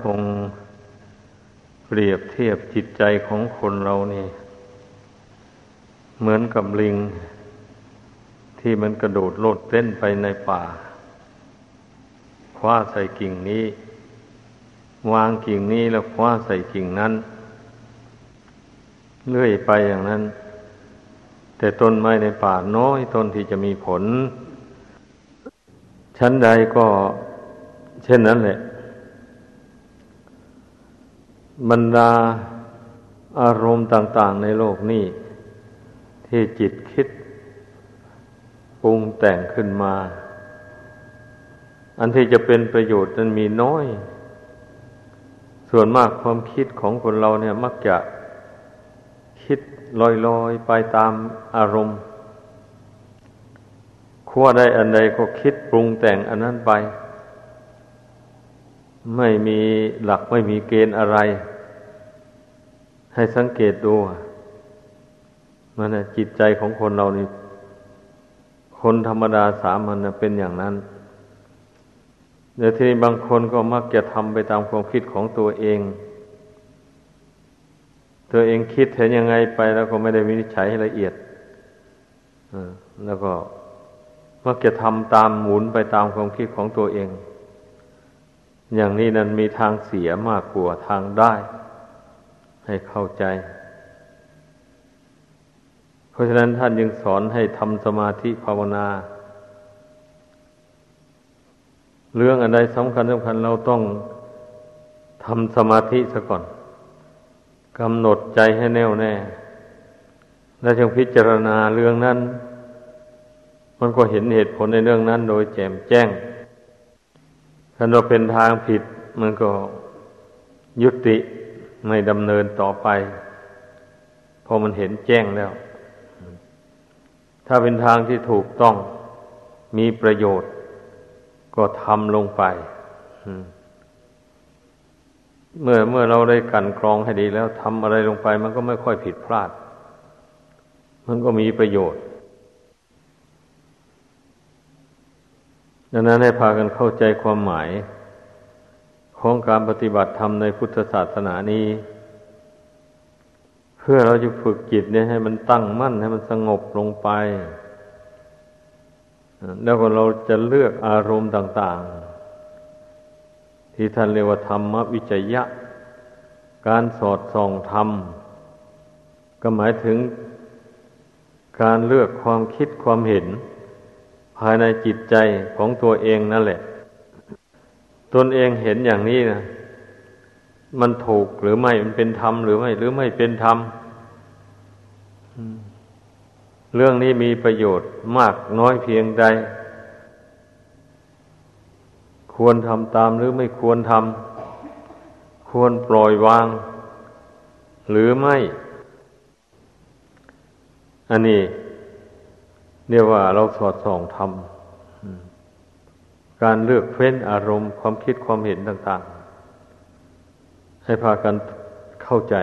ทรงเปรียบเทียบจิตใจของคนเรานี่ เหมือนกับลิง ที่มันกระโดดโลดเต้นไปในป่า คว้าใส่กิ่งนี้ วางกิ่งนี้แล้วคว้าใส่กิ่งนั้น เลื่อยไปอย่างนั้น แต่ต้นไม้ในป่าน้อยต้นที่จะมีผล ชั้นใดก็เช่นนั้นแหละ บรรดาอารมณ์ต่าง ๆ ในโลกนี้ ที่จิตคิดปรุงแต่งขึ้นมา อันที่จะเป็นประโยชน์นั้นมีน้อย ส่วนมากความคิดของคนเราเนี่ยมักจะคิดลอยๆ ไปตามอารมณ์ขั้วใดอันใดก็คิดปรุงแต่งอันนั้นไป ไม่มีหลักไม่มีเกณฑ์อะไร ให้สังเกตดูมันนะจิตใจของคนเรานี่ คนธรรมดาสามัญนะเป็นอย่างนั้นเดี๋ยวทีนี้บางคนก็มักจะทำไปตามความคิดของตัวเอง ตัวเองคิดเห็นยังไงไป แล้วก็ไม่ได้วินิจฉัยให้ละเอียดแล้วก็มักจะทำตามหมุนไปตามความคิดของตัวเอง อย่างนี้นั้นมีทางเสียมากกว่าทางได้ ให้เข้าใจ เพราะฉะนั้นท่านยังสอนให้ทำสมาธิภาวนา เรื่องอะไรสำคัญสำคัญเราต้องทำสมาธิซะก่อนกำหนดใจให้แน่วแน่ แล้วจึงพิจารณาเรื่องนั้น มันก็เห็นเหตุผลในเรื่องนั้น โดยแจ่มแจ้งถ้าเราเป็นทางผิด มันก็ยุติ ไม่ดำเนินต่อไปพอมันเห็นแจ้งแล้ว ถ้าเป็นทางที่ถูกต้องมีประโยชน์ ก็ทำลงไปเมื่อเมื่อเราได้กันกรองให้ดีแล้วทำอะไรลงไป มันก็ไม่ค่อยผิดพลาด มันก็มีประโยชน์ดังนั้นให้พากันเข้าใจความหมาย ของการปฏิบัติธรรมในพุทธศาสนานี้ เพื่อเราจะฝึกจิตเนี่ยให้มันตั้งมั่นให้มันสงบลงไป แล้วก็เราจะเลือกอารมณ์ต่าง ๆ ที่ท่านเรียกว่าธรรมวิจยะ การสอดส่องธรรม ก็หมายถึงการเลือกความคิดความเห็น ภายในจิตใจของตัวเองนั่นแหละ ตนเองเห็นอย่างนี้นะมันถูกหรือไม่มันเป็นธรรมหรือไม่ หรือไม่เป็นธรรมเรื่องนี้มีประโยชน์มากน้อยเพียงใด ควรทำตามหรือไม่ควรทำควรปล่อยวาง หรือไม่ อันนี้เรียกว่าเราสอดส่องทำ การเลือกเฟ้นอารมณ์ความคิดความเห็นต่าง ๆ ให้พากันเข้าใจ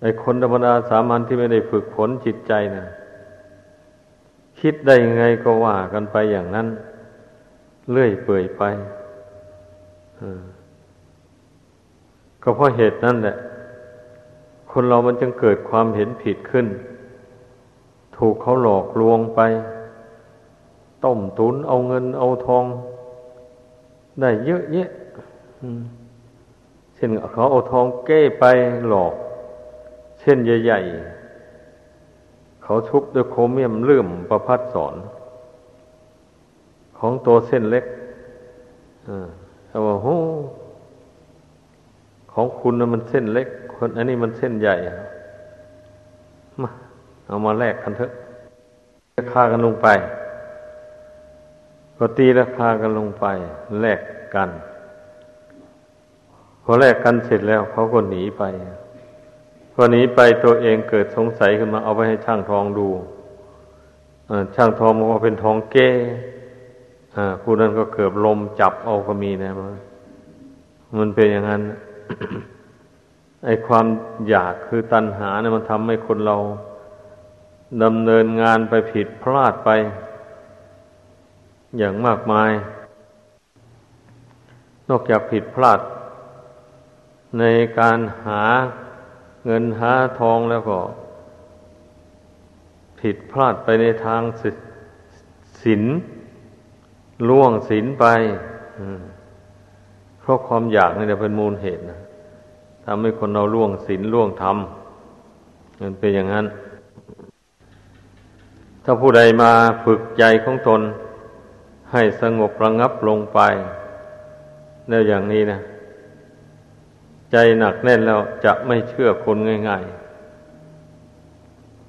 ไอ้คนธรรมดาสามัญที่ไม่ได้ฝึกฝนจิตใจนะคิดได้ยังไงก็ว่ากันไปอย่างนั้น เลื่อยเปื่อยไปก็เพราะเหตุนั้นแหละ คนเรามันจึงเกิดความเห็นผิดขึ้น ถูกเขาหลอกลวงไป ต้มตุนเอาเงินเอาทอง ได้เยอะแยะเช่นเขาเอาทองเก้ไปหลอก เช่นใหญ่ๆ เขาชุบด้วยโครเมียมเลื่อมประพัดสอน ของตัวเส้นเล็กเขาว่าโหของคุณนะมันเส้นเล็ก คนอันนี้มันเส้นใหญ่ มาเอามาแลกกันเถอะค่ากันลงไป ก็ตีราคากันลงไปแลกกัน พอแลกกันเสร็จแล้วเขาก็หนีไปพอหนีไปตัวเองเกิดสงสัยขึ้นมาเอาไปให้ช่างทองดูช่างทองบอกว่าเป็นทองเก้ผู้นั้นก็เกิดลมจับเอาก็มีนะมันเป็นอย่างนั้นไอความอยากคือตัณหาเนี่ยมันทำให้คนเราดำเนินงานไปผิดพลาดไป อย่างมากมาย นอกจากผิดพลาด ในการหาเงินหาทองแล้วก็ ผิดพลาดไปในทางศีลล่วงศีลไปเพราะความอยากนี่เป็นมูลเหตุนะทำให้คนเราล่วงศีลล่วงธรรมมันเป็นอย่างนั้น ถ้าผู้ใดมาฝึกใจของตน ให้สงบระงับลงไป แล้วอย่างนี้นะ ใจหนักแน่นแล้วจะไม่เชื่อคนง่าย ๆ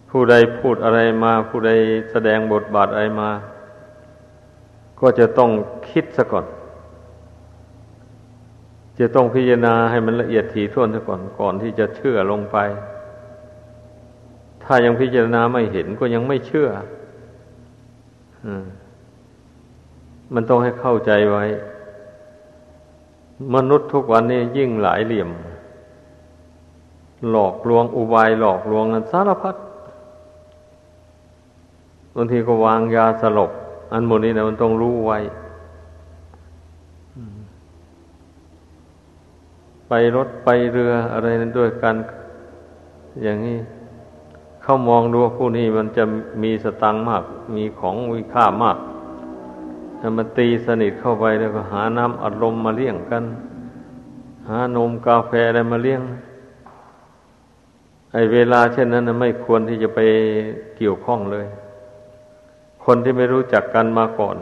ผู้ใดพูดอะไรมา ผู้ใดแสดงบทบาทอะไรมา ก็จะต้องคิดซะก่อน จะต้องพิจารณาให้มันละเอียดถี่ถ้วนซะก่อนก่อนที่จะเชื่อลงไป ถ้ายังพิจารณาไม่เห็นก็ยังไม่เชื่อ อืม มันต้องให้เข้าใจไว้ มนุษย์ทุกวันนี้ยิ่งหลายเหลี่ยม หลอกลวงอุบายหลอกลวงกันสารพัดบางทีก็วางยาสลบ อันหมดนี้นะมันต้องรู้ไว้ ไปรถไปเรืออะไรนั้นด้วยกัน อย่างนี้เข้ามองดูผู้นี้มันจะมีสตังมาก มีของมีค่ามาก ถ้ามันตีสนิทเข้าไปแล้วก็หาน้ำอัดลมมาเลี้ยงกัน หานมกาแฟอะไรมาเลี้ยงไอเวลาเช่นนั้นไม่ควรที่จะไปเกี่ยวข้องเลย คนที่ไม่รู้จักกันมาก่อน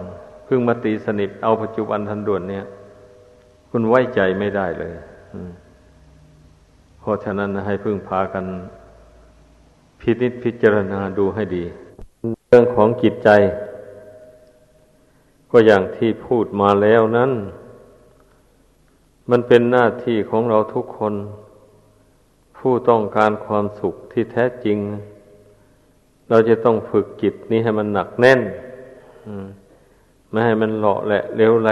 เพิ่งมาตีสนิทเอาปัจจุบันทันด่วนเนี่ย คุณไว้ใจไม่ได้เลยเพราะฉะนั้นให้พึ่งพากัน พิจิตพิจารณาดูให้ดี เรื่องของจิตใจ ก็อย่างที่พูดมาแล้วนั้น มันเป็นหน้าที่ของเราทุกคน ผู้ต้องการความสุขที่แท้จริง เราจะต้องฝึกจิตนี้ให้มันหนักแน่นไม่ให้มันหล่อแหละเร็วไหล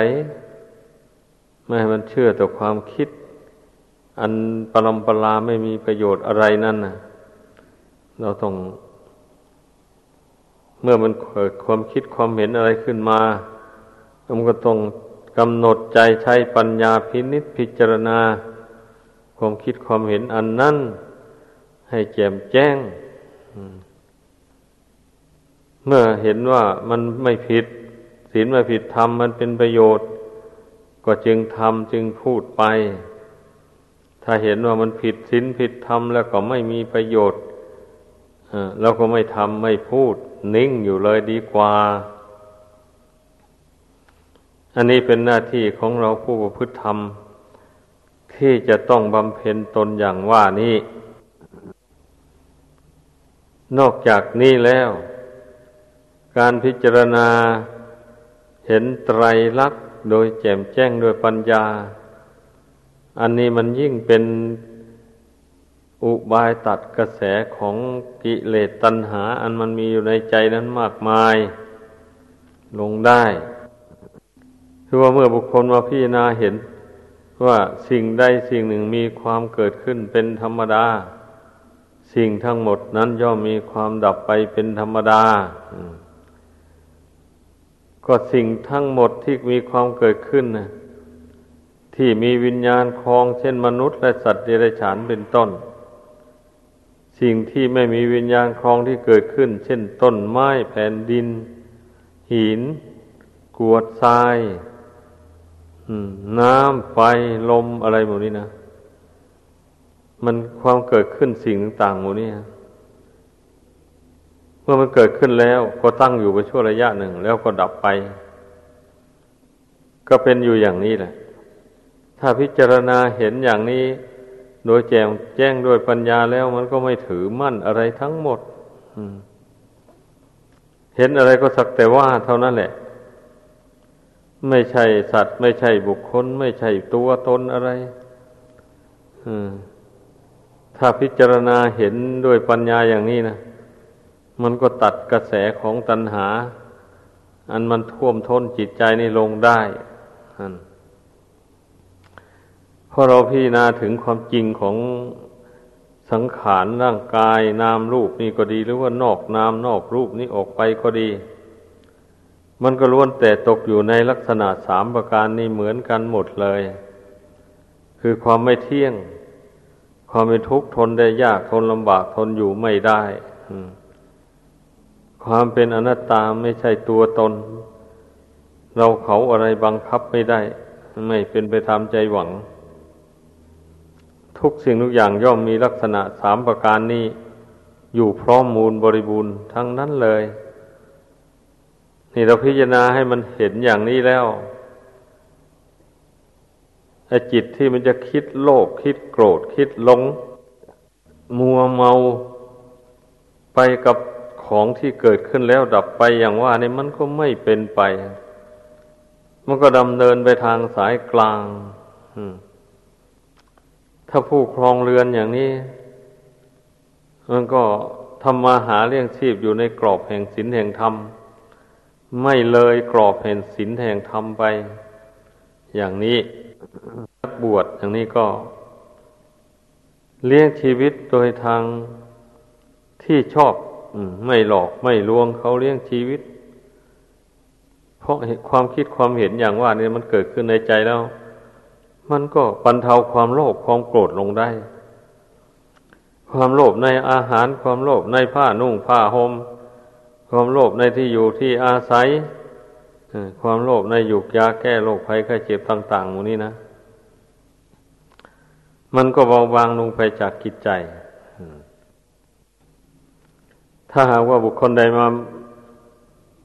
ไม่ให้มันเชื่อต่อความคิด อันปรำปราไม่มีประโยชน์อะไรนั่นนะเราต้อง เมื่อมันเกิดความคิดความเห็นอะไรขึ้นมา มันก็ต้องกำหนดใจใช้ปัญญาพินิษพิจารณา ความคิดความเห็นอันนั้น ให้แจ่มแจ้ง เมื่อเห็นว่ามันไม่ผิดศีลไม่ผิดธรรมมันเป็นประโยชน์ ก็จึงทำจึงพูดไป ถ้าเห็นว่ามันผิดศีลผิดธรรมแล้วก็ไม่มีประโยชน์เราก็ไม่ทำไม่พูด นิ่งอยู่เลยดีกว่า อันนี้เป็นหน้าที่ของเราผู้ประพฤติธรรม ที่จะต้องบำเพ็ญตนอย่างว่านี้ นอกจากนี้แล้ว การพิจารณาเห็นไตรลักษณ์โดยแจ่มแจ้งโดยปัญญา อันนี้มันยิ่งเป็นอุบายตัดกระแสของกิเลสตัณหา อันมันมีอยู่ในใจนั้นมากมาย ลงได้ คือว่าเมื่อบุคคลมาพิจารณาเห็น ว่าสิ่งใดสิ่งหนึ่งมีความเกิดขึ้นเป็นธรรมดา สิ่งทั้งหมดนั้นย่อมมีความดับไปเป็นธรรมดา ก็สิ่งทั้งหมดที่มีความเกิดขึ้นนะที่มีวิญญาณคลองเช่นมนุษย์และสัตว์เดรัจฉานเป็นต้น สิ่งที่ไม่มีวิญญาณคลองที่เกิดขึ้น เช่นต้นไม้แผ่นดิน หิน กวดทราย น้ำไฟลมอะไรหมดนี้นะมันความเกิดขึ้นสิ่งต่างๆหมดนี้เมื่อมันเกิดขึ้นแล้วก็ตั้งอยู่ไปชั่วระยะหนึ่ง แล้วก็ดับไป ก็เป็นอยู่อย่างนี้แหละ ถ้าพิจารณาเห็นอย่างนี้ โดยแจงแจ้งด้วยปัญญาแล้วมันก็ไม่ถือมั่นอะไรทั้งหมดเห็นอะไรก็สักแต่ว่าเท่านั้นแหละ ไม่ใช่สัตว์ ไม่ใช่บุคคล ไม่ใช่ตัวตนอะไรถ้าพิจารณาเห็นด้วยปัญญาอย่างนี้นะมันก็ตัดกระแสของตัณหา อันมันท่วมท้นจิตใจนี่ลงได้เพราะเราพิจารณาถึงความจริงของสังขารร่างกายนามรูปนี่ก็ดี หรือว่านอกนามนอกรูปนี่ออกไปก็ดี มันก็ล้วนแต่ตกอยู่ในลักษณะสามประการนี้เหมือนกันหมดเลย คือความไม่เที่ยง ความเป็นทุกข์ทนได้ยากทนลำบากทนอยู่ไม่ได้ความเป็นอนัตตาไม่ใช่ตัวตน เราเขาอะไรบังคับไม่ได้ ไม่เป็นไปตามใจหวัง ทุกสิ่งทุกอย่างย่อมมีลักษณะสามประการนี้ อยู่พร้อมมูลบริบูรณ์ทั้งนั้นเลย นี่เราพิจารณาให้มันเห็นอย่างนี้แล้วไอ้จิตที่มันจะคิดโลภคิดโกรธคิดหลง มัวเมาไปกับของที่เกิดขึ้นแล้วดับไปอย่างว่านี่มันก็ไม่เป็นไป มันก็ดำเนินไปทางสายกลาง ถ้าผู้ครองเรือนอย่างนี้ มันก็ทำมาหาเลี้ยงชีพอยู่ในกรอบแห่งศีลแห่งธรรม ไม่เลยกรอบแห่งศีลแห่งธรรมไป อย่างนี้นักบวชอย่างนี้ก็ เลี้ยงชีวิตโดยทางที่ชอบไม่หลอกไม่ลวงเขาเลี้ยงชีวิต เพราะความคิดความเห็นอย่างว่านี่มันเกิดขึ้นในใจแล้ว มันก็บรรเทาความโลภความโกรธลงได้ ความโลภในอาหารความโลภในผ้านุ่งผ้าหม่ม ความโลภในที่อยู่ที่อาศัยความโลภในหยุกยาแก้โรคภัยไข้เจ็บต่างๆหมูนี้นะ มันก็เบาบางลงไปจากกิจใจ ถ้าหากว่าบุคคลใดมา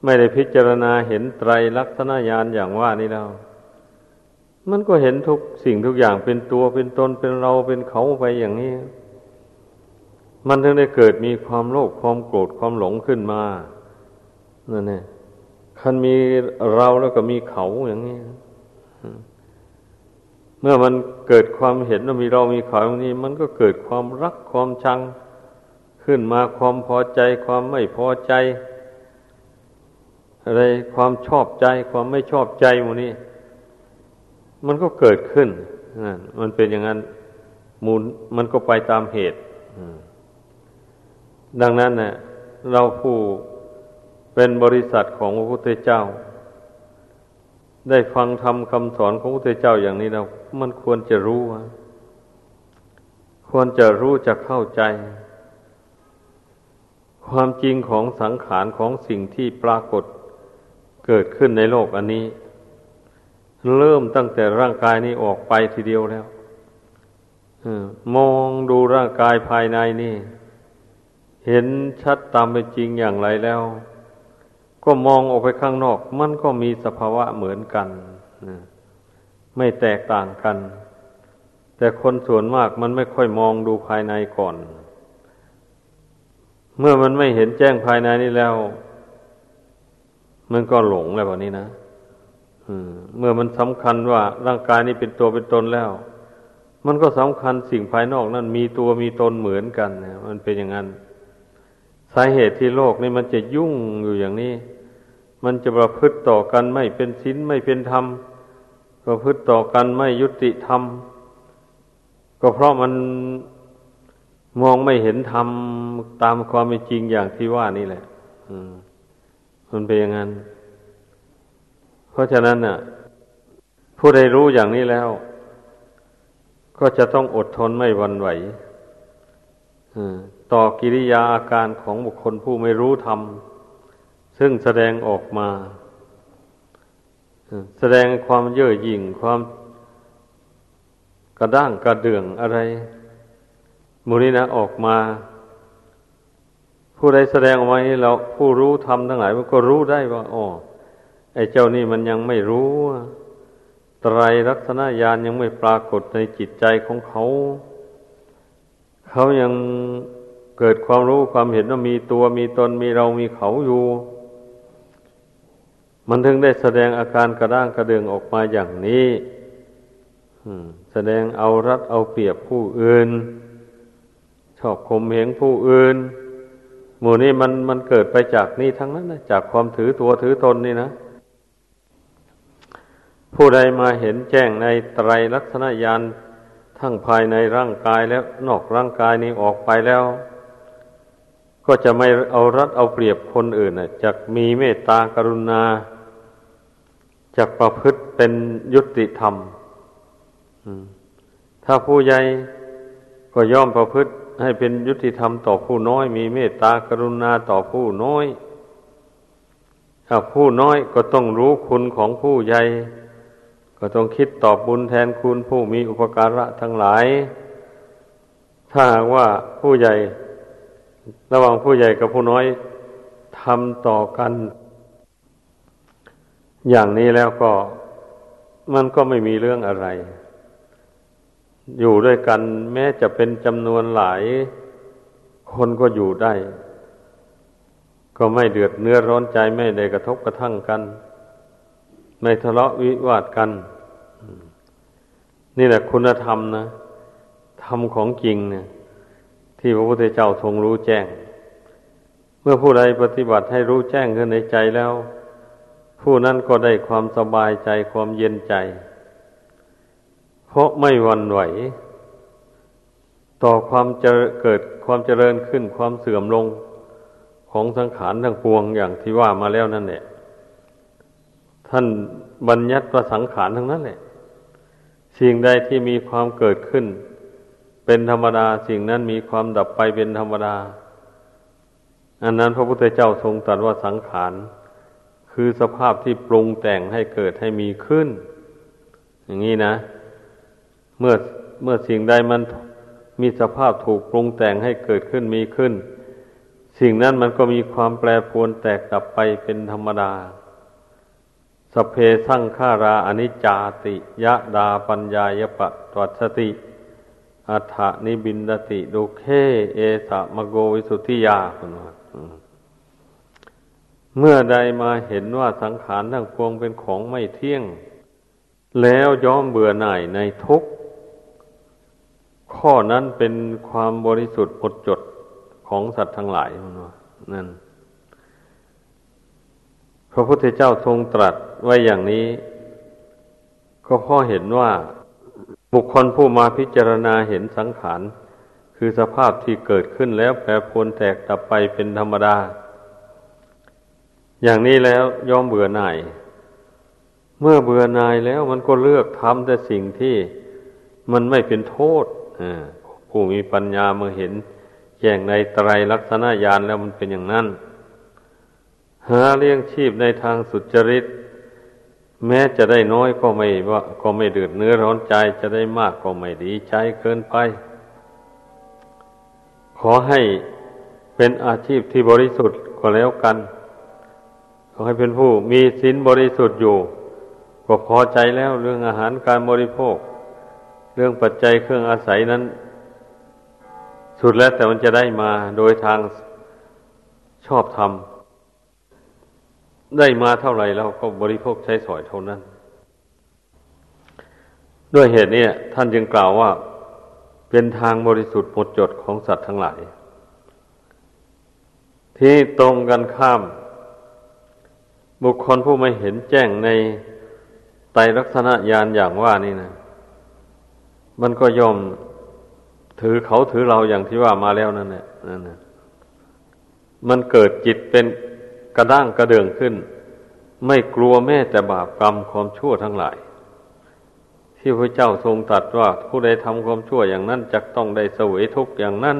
ไม่ได้พิจารณาเห็นไตรลักษณญาณอย่างว่านี้แล้ว มันก็เห็นทุกสิ่งทุกอย่างเป็นตัวเป็นตนเป็นเราเป็นเขาไปอย่างนี้ มันถึงได้เกิดมีความโลภความโกรธความหลงขึ้นมา นั่นเองคันมีเราแล้วก็มีเขาอย่างนี้เมื่อมันเกิดความเห็นว่ามีเรามีเขาอย่างนี้ มันก็เกิดความรักความชัง ขึ้นมาความพอใจความไม่พอใจ อะไรความชอบใจความไม่ชอบใจหมูนี้ มันก็เกิดขึ้นนั่นมันเป็นอย่างนั้นมูลมันก็ไปตามเหตุดังนั้นเนี่ยเราผู้ เป็นบริษัทของพระพุทธเจ้า ได้ฟังทำคำสอนของพระพุทธเจ้าอย่างนี้แล้วมันควรจะรู้ควรจะรู้จะเข้าใจ ความจริงของสังขารของสิ่งที่ปรากฏเกิดขึ้นในโลกอันนี้ เริ่มตั้งแต่ร่างกายนี้ออกไปทีเดียวแล้วมองดูร่างกายภายในนี่ เห็นชัดตามเป็นจริงอย่างไรแล้ว ก็มองออกไปข้างนอก มันก็มีสภาวะเหมือนกันไม่แตกต่างกัน แต่คนส่วนมากมันไม่ค่อยมองดูภายในก่อน เมื่อมันไม่เห็นแจ้งภายในนี้แล้ว มันก็หลงแล้วแบบนี้นะเมื่อมันสำคัญว่าร่างกายนี้เป็นตัวเป็นตนแล้ว มันก็สำคัญสิ่งภายนอกนั้นมีตัวมีตนเหมือนกันนะมันเป็นอย่างนั้น สาเหตุที่โลกนี้มันจะยุ่งอยู่อย่างนี้ มันจะประพฤติต่อกันไม่เป็นศีลไม่เป็นธรรม ประพฤติต่อกันไม่ยุติธรรม ก็เพราะมันมองไม่เห็นธรรมตามความเป็นจริงอย่างที่ว่านี่แหละมันเป็นอย่างนั้น เพราะฉะนั้นน่ะ ผู้ใดรู้อย่างนี้แล้ว ก็จะต้องอดทนไม่วันไหว ต่อกิริยาอาการของบุคคลผู้ไม่รู้ธรรม ซึ่งแสดงออกมา แสดงความเย่อหยิ่งความกระด้างกระเดื่องอะไรมูนี้นะออกมา ผู้ใดแสดงออกมานี้เราผู้รู้ธรรมทั้งหลายมันก็รู้ได้ว่าอ๋อไอ้เจ้านี่มันยังไม่รู้ไตรลักษณะญาณยังไม่ปรากฏในจิตใจของเขา เขายัง เกิดความรู้ความเห็นว่ามีตัวมีตนมีเรามีเขาอยู่ มันถึงได้แสดงอาการกระด้างกระเดืองออกมาอย่างนี้แสดงเอารัดเอาเปรียบผู้อื่น ชอบข่มเหงผู้อื่น หมู่นี้มันมันเกิดไปจากนี่ทั้งนั้นนะจากความถือตัวถือตนนี่นะ ผู้ใดมาเห็นแจ้งในไตรลักษณญาณทั้งภายในร่างกายแล้วนอกร่างกายนี้ออกไปแล้ว ก็จะไม่เอารัดเอาเปรียบคนอื่นจะมีเมตตากรุณาจะประพฤติเป็นยุติธรรมถ้าผู้ใหญ่ก็ย่อมประพฤติให้เป็นยุติธรรมต่อผู้น้อย มีเมตตากรุณาต่อผู้น้อยถ้าผู้น้อยก็ต้องรู้คุณของผู้ใหญ่ก็ต้องคิดตอบบุญแทนคุณผู้มีอุปการะทั้งหลาย ถ้าว่าผู้ใหญ่ ระหว่างผู้ใหญ่กับผู้น้อยทำต่อกัน อย่างนี้แล้วก็มันก็ไม่มีเรื่องอะไร อยู่ด้วยกันแม้จะเป็นจำนวนหลาย คนก็อยู่ได้ ก็ไม่เดือดเนื้อร้อนใจไม่ได้กระทบกระทั่งกัน ไม่ทะเลาะวิวาทกัน นี่แหละคุณธรรมนะ ธรรมของจริงเนี่ย ที่พระพุทธเจ้าทรงรู้แจ้ง เมื่อผู้ใดปฏิบัติให้รู้แจ้งขึ้นในใจแล้ว ผู้นั้นก็ได้ความสบายใจความเย็นใจ เพราะไม่หวั่นไหว ต่อความจะเกิดความเจริญขึ้นความเสื่อมลงของสังขารทั้งปวงอย่างที่ว่ามาแล้วนั่นแหละท่านบัญญัติว่าสังขารทั้งนั้นแหละสิ่งใดที่มีความเกิดขึ้น เป็นธรรมดาสิ่งนั้นมีความดับไปเป็นธรรมดา อันนั้นพระพุทธเจ้าทรงตรัสว่าสังขาร คือสภาพที่ปรุงแต่งให้เกิดให้มีขึ้น อย่างนี้นะ เมื่อเมื่อสิ่งใดมันมีสภาพถูกปรุงแต่งให้เกิดขึ้นมีขึ้น สิ่งนั้นมันก็มีความแปรปรวนแตกดับไปเป็นธรรมดาสเพสังขาราอนิจจาติ ยะดาปัญญายปะตวัสติ อัฏฐนิบินดติดุเคเอสะมโกวิสุทธิยาคุณว่าเมื่อใดมาเห็นว่าสังขารทั้งปวงเป็นของไม่เที่ยง แล้วย้อมเบื่อหน่ายในทุกข้อนั้นเป็นความบริสุทธิ์หมดจดของสัตว์ทั้งหลายนนั่น พระพุทธเจ้าทรงตรัสไว้อย่างนี้ ก็พราะเห็นว่า บุคคลผู้มาพิจารณาเห็นสังขาร คือสภาพที่เกิดขึ้นแล้วแปรปรวนแตกดับไปเป็นธรรมดา อย่างนี้แล้วย่อมเบื่อหน่าย เมื่อเบื่อหน่ายแล้วมันก็เลือกทำแต่สิ่งที่มันไม่เป็นโทษผู้มีปัญญาเมื่อเห็นแย่งในไตรลักษณะญาณแล้วมันเป็นอย่างนั้น หาเลี้ยงชีพในทางสุจริต แม้จะได้น้อยก็ไม่ว่าก็ไม่เดือดเนื้อร้อนใจจะได้มากก็ไม่ดีใจเกินไป ขอให้เป็นอาชีพที่บริสุทธิ์ก็แล้วกัน ขอให้เป็นผู้มีศีลบริสุทธิ์อยู่ ก็พอใจแล้วเรื่องอาหารการบริโภค เรื่องปัจจัยเครื่องอาศัยนั้น สุดแล้วแต่มันจะได้มาโดยทางชอบธรรม ได้มาเท่าไหร่เราก็บริโภคใช้สอยเท่านั้น ด้วยเหตุนี้ท่านจึงกล่าวว่า เป็นทางบริสุทธิ์หมดจดของสัตว์ทั้งหลาย ที่ตรงกันข้าม บุคคลผู้ไม่เห็นแจ้งในไตรลักษณะญาณอย่างว่านี่นะ มันก็ยอมถือเขาถือเราอย่างที่ว่ามาแล้วนั่นแหละนั่นนะมันเกิดจิตเป็น ระด้างกระเดืองขึ้น ไม่กลัวแม้แต่บาปกรรมความชั่วทั้งหลาย ที่พระเจ้าทรงตรัสว่าผู้ใดทำความชั่วอย่างนั้นจะต้องได้เสวยทุกข์อย่างนั้น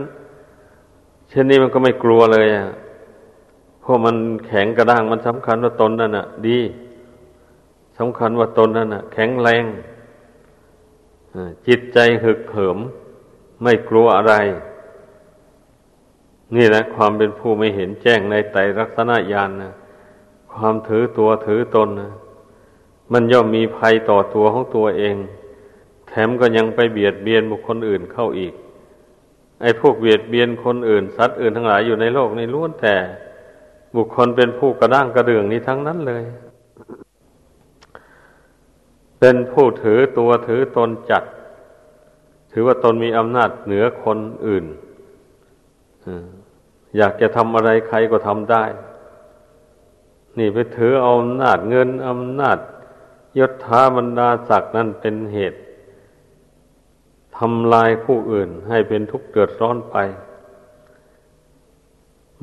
เช่นนี้มันก็ไม่กลัวเลยอะเพราะมันแข็งกระด้างมันสำคัญว่าตนนั่นอะ ดีสำคัญว่าตนนั่นอะ แข็งแรงจิตใจหึกเหิม ไม่กลัวอะไร นี่แหละความเป็นผู้ไม่เห็นแจ้งในไตรลักษณะญาณนะความถือตัวถือตนนะมันย่อมมีภัยต่อตัวของตัวเอง แถมก็ยังไปเบียดเบียนบุคคลอื่นเข้าอีก ไอ้พวกเบียดเบียนคนอื่น สัตว์อื่นทั้งหลายอยู่ในโลกในล้วนแต่ บุคคลเป็นผู้กระด้างกระเดื่องนี้ทั้งนั้นเลย เป็นผู้ถือตัวถือตนจัด ถือว่าตนมีอำนาจเหนือคนอื่น อยากจะทำอะไรใครก็ทำได้ นี่ไปถือเอาอำนาจเงินอำนาจยศถาบรรดาศักดิ์นั่นเป็นเหตุทำลายผู้อื่นให้เป็นทุกข์เดือดร้อนไป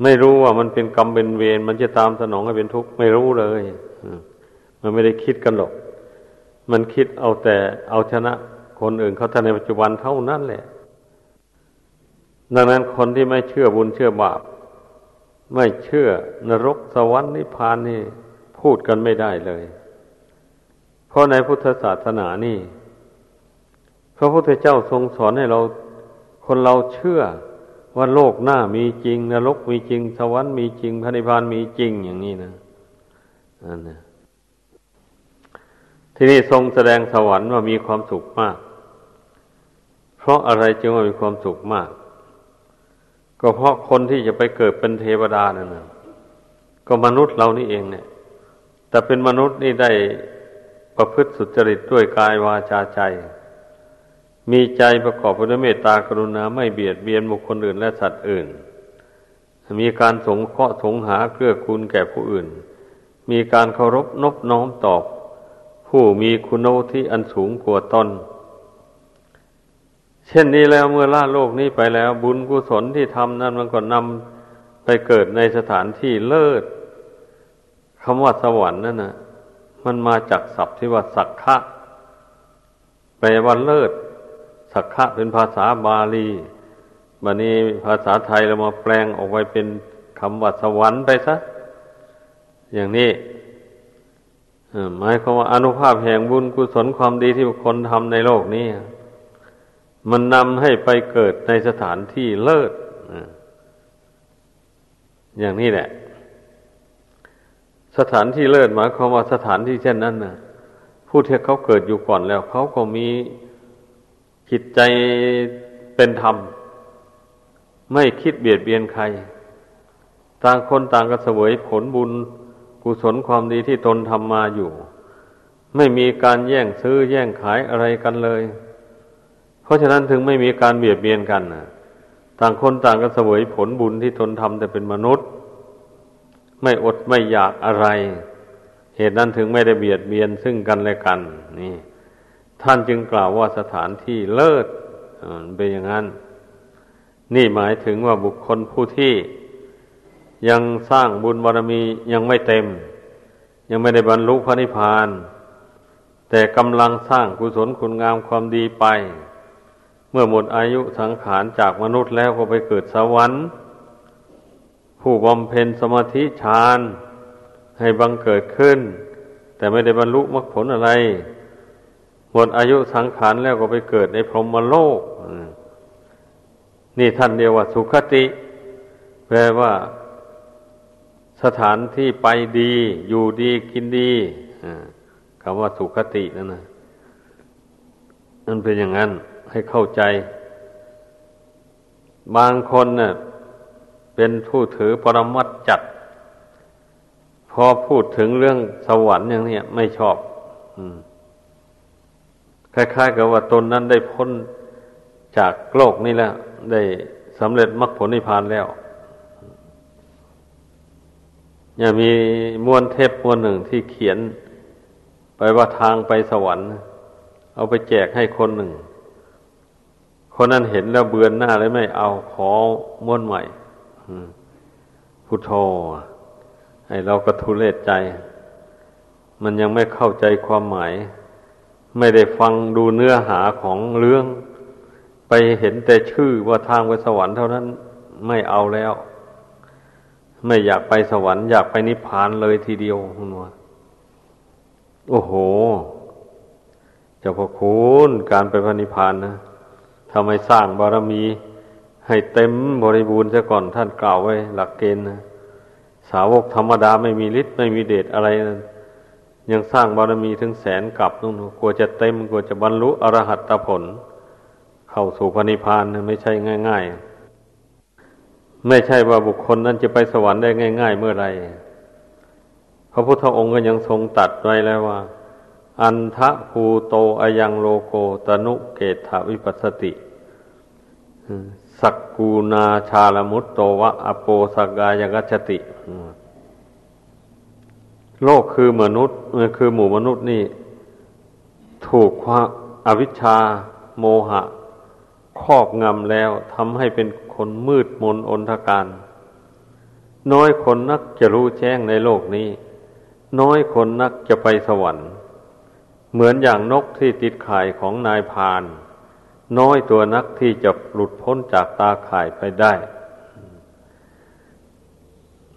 ไม่รู้ว่ามันเป็นกรรมเป็นเวรมันจะตามสนองให้เป็นทุกข์ไม่รู้เลยมันไม่ได้คิดกันหรอก มันคิดเอาแต่เอาชนะคนอื่นเขาท่านในปัจจุบันเท่านั้นแหละ ดังนั้นคนที่ไม่เชื่อบุญเชื่อบาป ไม่เชื่อนรกสวรรค์นิพพานนี่พูดกันไม่ได้เลย เพราะในพุทธศาสนานี่พระพุทธเจ้าทรงสอนให้เรา คนเราเชื่อว่าโลกหน้ามีจริง นรกมีจริง สวรรค์มีจริงพระนิพพานมีจริงอย่างนี้นะอันนะที่นี่ทรงแสดงสวรรค์ว่ามีความสุขมาก เพราะอะไรจึงว่ามีความสุขมาก ก็เพราะคนที่จะไปเกิดเป็นเทวดานั่นนะก็มนุษย์เรานี่เองเนี่ย แต่เป็นมนุษย์นี่ได้ประพฤติสุจริตด้วยกายวาจาใจ มีใจประกอบไปด้วยเมตตากรุณาไม่เบียดเบียนบุคคลอื่นและสัตว์อื่น มีการสงเคราะห์สงหาเกื้อกูลแก่ผู้อื่น มีการเคารพนบน้อมตอบ ผู้มีคุณวุฒิอันสูงกว่าตน เช่นนี้แล้วเมื่อล่าโลกนี้ไปแล้ว บุญกุศลที่ทำนั้นมันก็นำไปเกิดในสถานที่เลิศคำว่าสวรรค์นั่นนะมันมาจากศัพท์ที่ว่าสักขะแปลว่าเลิศสักขะเป็นภาษาบาลีบันนี้ภาษาไทยเรามาแปลงออกไปเป็นคำว่าสวรรค์ไปซะอย่างนี้หมายความว่าอนุภาพแห่งบุญกุศลความดีที่บุคคลทำในโลกนี้ มันนำให้ไปเกิดในสถานที่เลิศอย่างนี้แหละ สถานที่เลิศหมายความว่าสถานที่เช่นนั้นนะผู้ที่เขาเกิดอยู่ก่อนแล้ว เขาก็มีจิตใจเป็นธรรม ไม่คิดเบียดเบียนใคร ต่างคนต่างก็เสวยผลบุญกุศลความดีที่ตนทำมาอยู่ ไม่มีการแย่งซื้อแย่งขายอะไรกันเลย เพราะฉะนั้นถึงไม่มีการเบียดเบียนกันนะต่างคนต่างก็เสวยผลบุญที่ตนทำแต่เป็นมนุษย์ ไม่อดไม่อยากอะไร เหตุนั้นถึงไม่ได้เบียดเบียนซึ่งกันและกัน นี่ ท่านจึงกล่าวว่าสถานที่เลิศเป็นอย่างนั้น นี่หมายถึงว่าบุคคลผู้ที่ ยังสร้างบุญบารมียังไม่เต็ม ยังไม่ได้บรรลุพระนิพพาน แต่กำลังสร้างกุศลคุณงามความดีไป มื่อหมดอายุสังขารจากมนุษย์แล้วก็ไปเกิดสวรรค์ ผู้บำเพ็ญสมาธิฌานให้บังเกิดขึ้น แต่ไม่ได้บรรลุมรรคผลอะไร หมดอายุสังขารแล้วก็ไปเกิดในพรหมโลก นี่ท่านเรียกว่าสุขติ แปลว่า สถานที่ไปดี อยู่ดีกินดีคำว่าสุขตินั่นนะนั่นเป็นอย่างนั้น ให้เข้าใจ บางคนเน่ะเป็นผู้ถือปรมัตจัด พอพูดถึงเรื่องสวรรค์อย่างนี้ไม่ชอบคล้ายๆ กับว่าตนนั้นได้พ้นจากโลกนี้แล้ว ได้สำเร็จมรรคผลนิพพานแล้วอย่ามีมวนเทปม้วนหนึ่งที่เขียนไปว่าทางไปสวรรค์ เอาไปแจกให้คนหนึ่ง คนนั้นเห็นแล้วเบือนหน้าเลยไม่เอาขอม้วนใหม่พุทโธให้เราก็ทุเลศใจ มันยังไม่เข้าใจความหมาย ไม่ได้ฟังดูเนื้อหาของเรื่อง ไปเห็นแต่ชื่อว่าทางไปสวรรค์เท่านั้นไม่เอาแล้ว ไม่อยากไปสวรรค์อยากไปนิพพานเลยทีเดียวคุณว่าโอ้โห เจ้าพระคุณการไปพระนิพพานนะ ทำไมสร้างบารมีให้เต็มบริบูรณ์ซะก่อนท่านกล่าวไว้ หลักเกณฑ์นะสาวกธรรมดาไม่มีฤทธิ์ไม่มีเดชอะไรนะยังสร้างบารมีถึงแสนกับนู่นกลัวจะเต็มกลัวจะบรรลุอรหัตผล เข้าสู่พระนิพพานนะไม่ใช่ง่าย ๆ ไม่ใช่ว่าบุคคลนั้นจะไปสวรรค์ได้ง่าย ๆ เมื่อไรพระพุทธองค์ก็ยังทรงตัดไว้แล้วว่า อันทะภูโตอายังโลโกตนุเกตาวิปัสสติ สักกูนาชาลมุตโตวะอโปสกายกัจติ โลกคือมนุษย์คือหมู่มนุษย์นี่ ถูกความอวิชชาโมหะ ครอบงำแล้วทำให้เป็นคนมืดมนอนทการ น้อยคนนักจะรู้แจ้งในโลกนี้ น้อยคนนักจะไปสวรรค์ เหมือนอย่างนกที่ติดข่ายของนายพาน น้อยตัวนักที่จะหลุดพ้นจากตาข่ายไปได้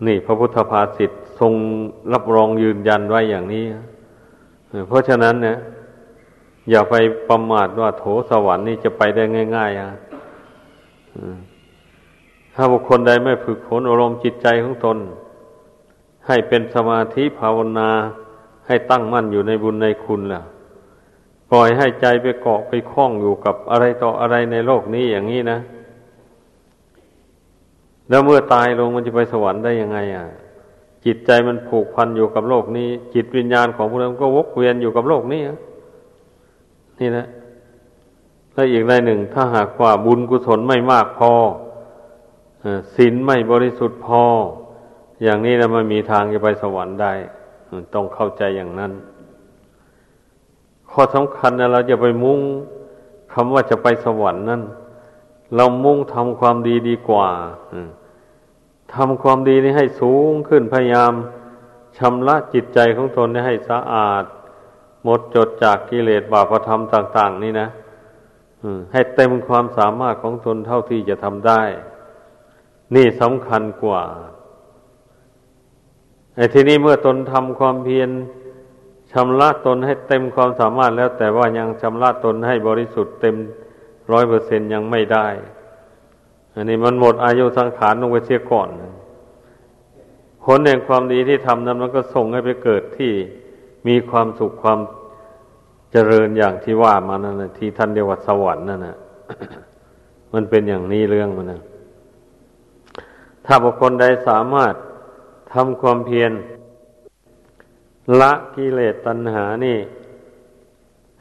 นี่พระพุทธภาษิตทรงรับรองยืนยันไว้อย่างนี้ เพราะฉะนั้นเนี่ยอย่าไปประมาทว่าโถสวรรค์นี่จะไปได้ง่ายๆอะถ้าบุคคลใดไม่ฝึกฝนอารมณ์จิตใจของตน ให้เป็นสมาธิภาวนา ให้ตั้งมั่นอยู่ในบุญในคุณล่ะ ปล่อยให้ใจไปเกาะไปคล้องอยู่กับอะไรต่ออะไรในโลกนี้อย่างนี้นะ แล้วเมื่อตายลงมันจะไปสวรรค์ได้ยังไง อะ จิตใจมันผูกพันอยู่กับโลกนี้ จิตวิญญาณของพวกนั้นก็วกเวียนอยู่กับโลกนี้นี่นะและอีกในหนึ่ง ถ้าหากว่าบุญกุศลไม่มากพอศีลไม่บริสุทธิ์พอ อย่างนี้นะมันมีทางจะไปสวรรค์ได้ ต้องเข้าใจอย่างนั้น ข้อสำคัญนะเราจะไปมุ่งคำว่าจะไปสวรรค์นั่นเรามุ่งทำความดีดีกว่าทำความดีนี้ให้สูงขึ้นพยายามชำระจิตใจของตนให้สะอาด หมดจดจากกิเลสบาปธรรมต่าง ๆ นี่นะให้เต็มความสามารถของตนเท่าที่จะทำได้ นี่สำคัญกว่า ไอ้ทีนี้เมื่อตนทำความเพียรชำระตนให้เต็มความสามารถแล้ว แต่ว่ายังชำระตนให้บริสุทธิ์เต็มร้อยเปอร์เซ็นยังไม่ได้ อันนี้มันหมดอายุสังขารลงไปเสียก่อนผลแห่งความดีที่ทำนั้นมันก็ส่งให้ไปเกิดที่มีความสุขความเจริญอย่างที่ว่ามานั่นนะที่ท่านเรียกว่าสวรรค์นั่นนะมันเป็นอย่างนี้เรื่องมันนะถ้าบุคคลใดสามารถ ทำความเพียรละกิเลสตัณหานี่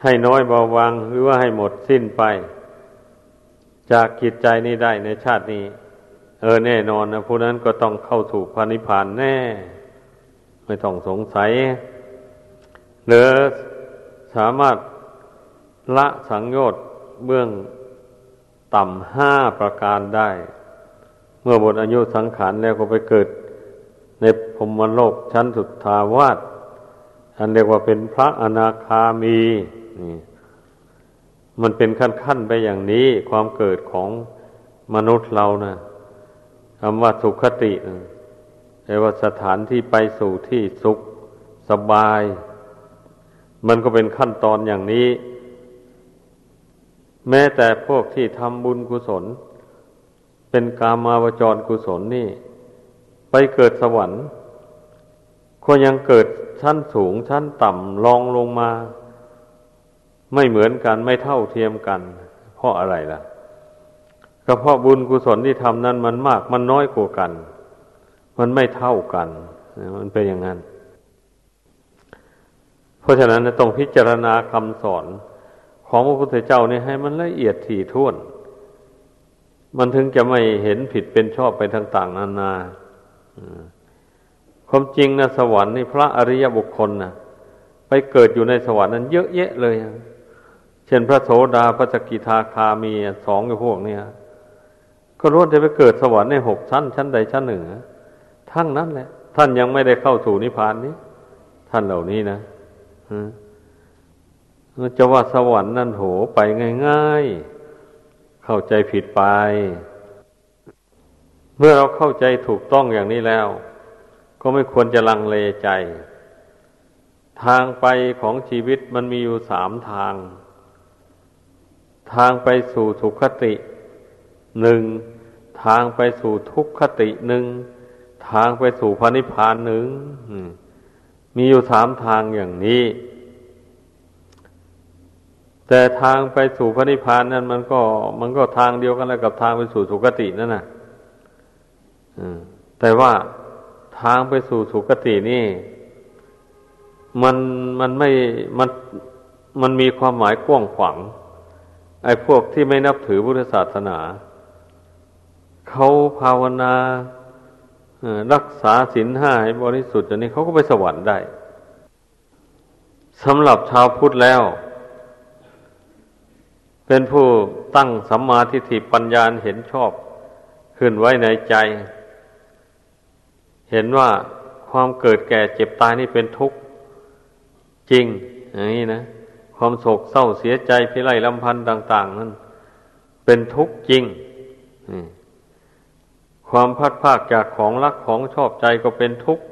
ให้น้อยเบาบางหรือว่าให้หมดสิ้นไป จากกิจใจนี้ได้ในชาตินี้ เออแน่นอนนะผู้นั้นก็ต้องเข้าถูกพระนิพพานแน่ ไม่ต้องสงสัยหรือสามารถละสังโยชน์เบื้องต่ำห้าประการได้ เมื่อหมดอายุสังขารแล้วก็ไปเกิด ในพรมโลกชั้นสุดทาวาสอันเรียกว่าเป็นพระอนาคามีนี่มันเป็นขั้นขั้นไปอย่างนี้ ความเกิดของมนุษย์เรานะคำว่าสุขตินะแปลว่าสถานที่ไปสู่ที่สุขสบาย มันก็เป็นขั้นตอนอย่างนี้ แม้แต่พวกที่ทำบุญกุศล เป็นกามาวจรกุศลนี่ ไปเกิดสวรรค์ก็ยังเกิดชั้นสูงชั้นต่ำลองลงมา ไม่เหมือนกันไม่เท่าเทียมกัน เพราะอะไรล่ะก็เพราะบุญกุศลที่ทำนั้นมันมากมันน้อยกว่ากัน มันไม่เท่ากัน มันเป็นอย่างนั้น เพราะฉะนั้นต้องพิจารณาคำสอนของพระพุทธเจ้านี่ให้มันละเอียดถี่ถ้วน มันถึงจะไม่เห็นผิดเป็นชอบไปต่าง ๆ นานา ความจริงนะสวรรค์นี่พระอริยบุคคลนะไปเกิดอยู่ในสวรรค์นั้นเยอะแยะเลย เช่นพระโสดาพระสกิทาคามีสองไอ้พวกนี้ก็รู้จะไปเกิดสวรรค์ในหกชั้น ชั้นใดชั้นหนึ่งทั้งนั้นแหละ ท่านยังไม่ได้เข้าสู่นิพพานนี้ ท่านเหล่านี้นะจะว่าสวรรค์นั่นโหไปง่าย ๆ เข้าใจผิดไป เมื่อเราเข้าใจถูกต้องอย่างนี้แล้ว ก็ไม่ควรจะลังเลใจ ทางไปของชีวิตมันมีอยู่สามทาง ทางไปสู่สุขคติหนึ่งทางไปสู่ทุกขติหนึ่งทางไปสู่พระนิพพานหนึ่งมีอยู่สามทางอย่างนี้ แต่ทางไปสู่พระนิพพานนั้นมันก็ มันก็ทางเดียวกันแล้วกับทางไปสู่สุคตินั่นน่ะ แต่ว่าทางไปสู่สุคตินี่ มันมันไม่มันมันมีความหมายกว้างขวางไอ้พวกที่ไม่นับถือพุทธศาสนา เขาภาวนารักษาศีลห้าให้บริสุทธิ์อย่างนี้เขาก็ไปสวรรค์ได้สำหรับชาวพุทธแล้ว เป็นผู้ตั้งสัมมาทิฏฐิปัญญาเห็นชอบ ขึ้นไว้ในใจ เห็นว่าความเกิดแก่เจ็บตายนี่เป็นทุกข์จริงอย่างนี้นะความโศกเศร้าเสียใจพิไรลำพันธ์ต่าง ๆ นั้นเป็นทุกข์จริงความพัดภาคจากของรักของชอบใจก็เป็นทุกข์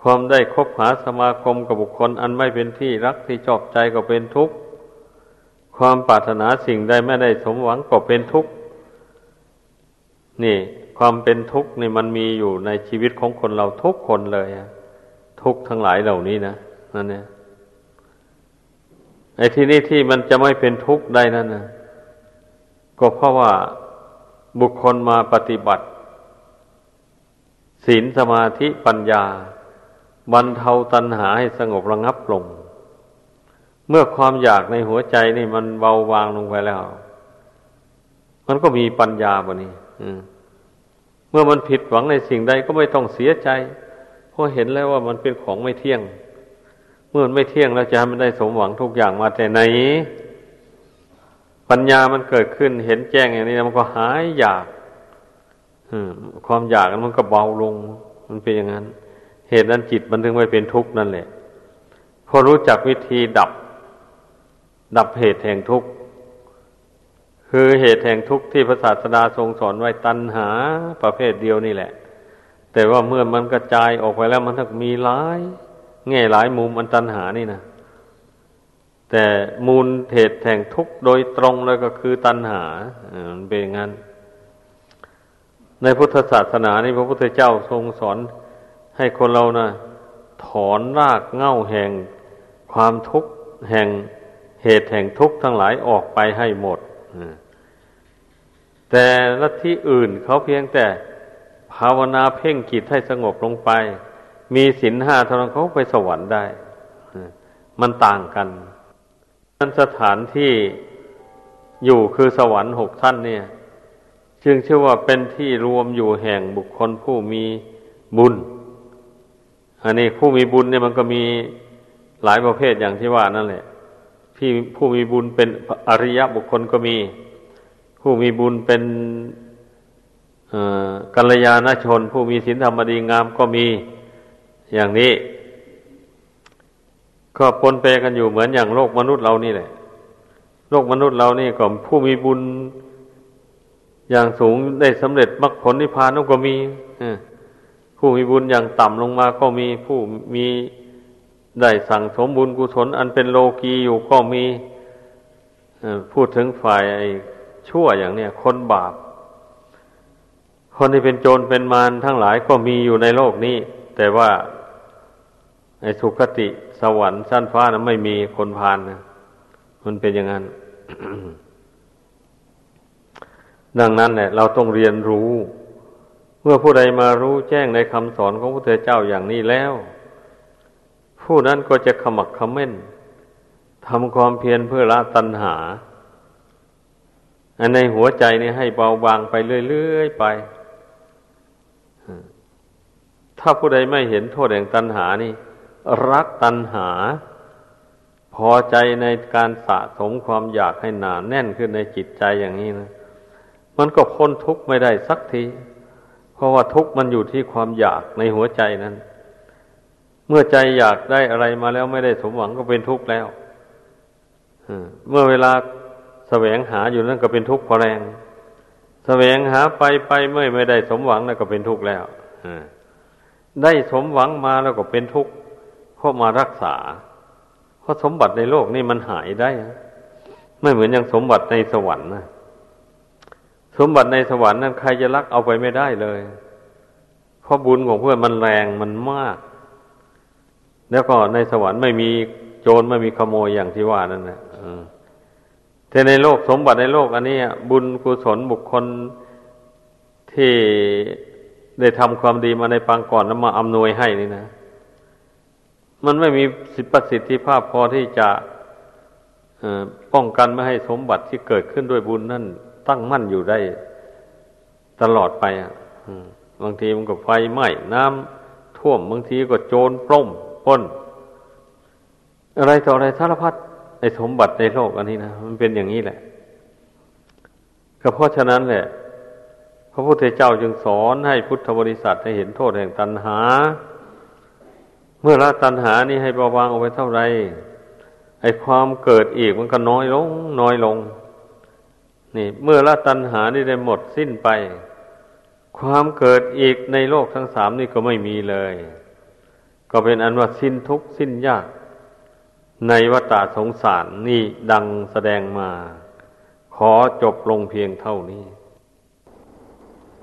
ความได้คบหาสมาคมกับบุคคล อันไม่เป็นที่รักที่ชอบใจก็เป็นทุกข์ความปรารถนาสิ่งใดไม่ได้สมหวังก็เป็นทุกข์นี่ ความเป็นทุกข์นี่มันมีอยู่ในชีวิตของคนเราทุกคนเลยทุกทั้งหลายเหล่านี้นะนั่นเนี่ยไอ้ที่นี่ที่มันจะไม่เป็นทุกข์ได้นั่นนะก็เพราะว่าบุคคลมาปฏิบัติ ศีลสมาธิปัญญาบรรเทาตัณหาให้สงบระงับลง เมื่อความอยากในหัวใจนี่มันเบาบางลงไปแล้ว มันก็มีปัญญาบนี้ เมื่อมันผิดหวังในสิ่งใดก็ไม่ต้องเสียใจ เพราะเห็นแล้วว่ามันเป็นของไม่เที่ยง เมื่อมันไม่เที่ยงแล้วจะให้มันได้สมหวังทุกอย่างมาแต่ไหน ปัญญามันเกิดขึ้นเห็นแจ้งอย่างนี้มันก็หายอยากความอยากมันก็เบาลง มันเป็นอย่างนั้น เหตุนั้นจิตมันถึงไม่เป็นทุกข์นั่นแหละพอรู้จักวิธีดับ ดับเหตุแห่งทุกข์ คือเหตุแห่งทุกข์ที่พระศาสดาทรงสอนไว้ตัณหาประเภทเดียวนี่แหละ แต่ว่าเมื่อมันกระจายออกไปแล้วมันต้องมีหลาย แง่หลายมุมอันตัณหานี่นะแต่มูลเหตุแห่งทุกข์โดยตรงเลยก็คือตัณหามันเป็นงั้น ในพุทธศาสนานี่พระพุทธเจ้าทรงสอนให้คนเรานะถอนรากเง่าแห่งความทุกข์แห่งเหตุแห่งทุกข์ทั้งหลายออกไปให้หมด แต่ละที่อื่นเขาเพียงแต่ภาวนาเพ่งจิตให้สงบลงไป มีศีลห้าเท่านั้นเขาไปสวรรค์ได้ มันต่างกันนั้นสถานที่อยู่คือสวรรค์หกท่านเนี่ย จึงชื่อว่าเป็นที่รวมอยู่แห่งบุคคลผู้มีบุญ อันนี้ผู้มีบุญเนี่ยมันก็มีหลายประเภทอย่างที่ว่านั่นแหละพี่ผู้มีบุญเป็นอริยบุคคลก็มี ผู้มีบุญเป็นกัลยาณชน ผู้มีศีลธรรมดีงามก็มีอย่างนี้ ก็ปนเปกันอยู่เหมือนอย่างโลกมนุษย์เรานี่แหละ โลกมนุษย์เรานี่ก็ผู้มีบุญอย่างสูงได้สำเร็จมรรคผลนิพพานก็มีผู้มีบุญอย่างต่ำลงมาก็มีผู้มีได้สั่งสมบุญกุศล อันเป็นโลกีอยู่ก็มีพูดถึงฝ่าย ชั่วอย่างเนี้ยคนบาป คนที่เป็นโจรเป็นมารทั้งหลายก็มีอยู่ในโลกนี้ แต่ว่าในสุคติสวรรค์ชั้นฟ้านะไม่มีคนพานนะมันเป็นอย่างนั้น ดังนั้นเนี่ยเราต้องเรียนรู้ เมื่อผู้ใดมารู้แจ้งในคำสอนของพระเจ้าอย่างนี้แล้ว ผู้นั้นก็จะขมักขม้นทำความเพียรเพื่อละตัณหา ในหัวใจนี่ให้เบาบางไปเรื่อยๆไป ถ้าผู้ใดไม่เห็นโทษแห่งตัณหานี่ รักตัณหา พอใจในการสะสมความอยากให้หนาแน่นขึ้นในจิตใจอย่างนี้นะ มันก็พ้นทุกข์ไม่ได้สักที เพราะว่าทุกข์มันอยู่ที่ความอยากในหัวใจนั้น เมื่อใจอยากได้อะไรมาแล้วไม่ได้สมหวังก็เป็นทุกข์แล้วเมื่อเวลา แสวงหาอยู่นั่นก็เป็นทุกข์พอแรงแสวงหาไปไปเมื่อไม่ได้สมหวังนั่นก็เป็นทุกข์แล้วได้สมหวังมาแล้วก็เป็นทุกข์เพราะมารักษา เพราะสมบัติในโลกนี่มันหายได้ ไม่เหมือนอย่างสมบัติในสวรรค์นะสมบัติในสวรรค์นั้นใครจะลักเอาไปไม่ได้เลย เพราะบุญของเพื่อนมันแรงมันมาก แล้วก็ในสวรรค์ไม่มีโจรไม่มีขโมยอย่างที่ว่านั่นแหละ แต่ในโลกสมบัติในโลกอันนี้บุญกุศลบุคคลที่ได้ทำความดีมาในปางก่อนแล้วมาอำนวยให้นี่นะ มันไม่มีสิทธิประสิทธิภาพพอที่จะป้องกันไม่ให้สมบัติที่เกิดขึ้นด้วยบุญนั่นตั้งมั่นอยู่ได้ตลอดไปอะบางทีมันก็ไฟไหม้น้ำท่วมบางทีก็โจรปล้มป้น อะไรต่ออะไรสารพัด ในสมบัติในโลกอันนี้นะมันเป็นอย่างนี้แหละ ก็เพราะฉะนั้นแหละ พระพุทธเจ้าจึงสอนให้พุทธบริษัทให้เห็นโทษแห่งตัณหา เมื่อละตัณหานี่ให้เบาบางออกไปเท่าไรไอความเกิดอีกมันก็น้อยลง น้อยลง นี่ เมื่อละตัณหานี่ได้หมดสิ้นไป ความเกิดอีกในโลกทั้งสามนี่ก็ไม่มีเลย ก็เป็นอันว่าสิ้นทุกข์สิ้นยาก ในวัฏสงสารนี่ดังแสดงมา ขอจบลงเพียงเท่านี้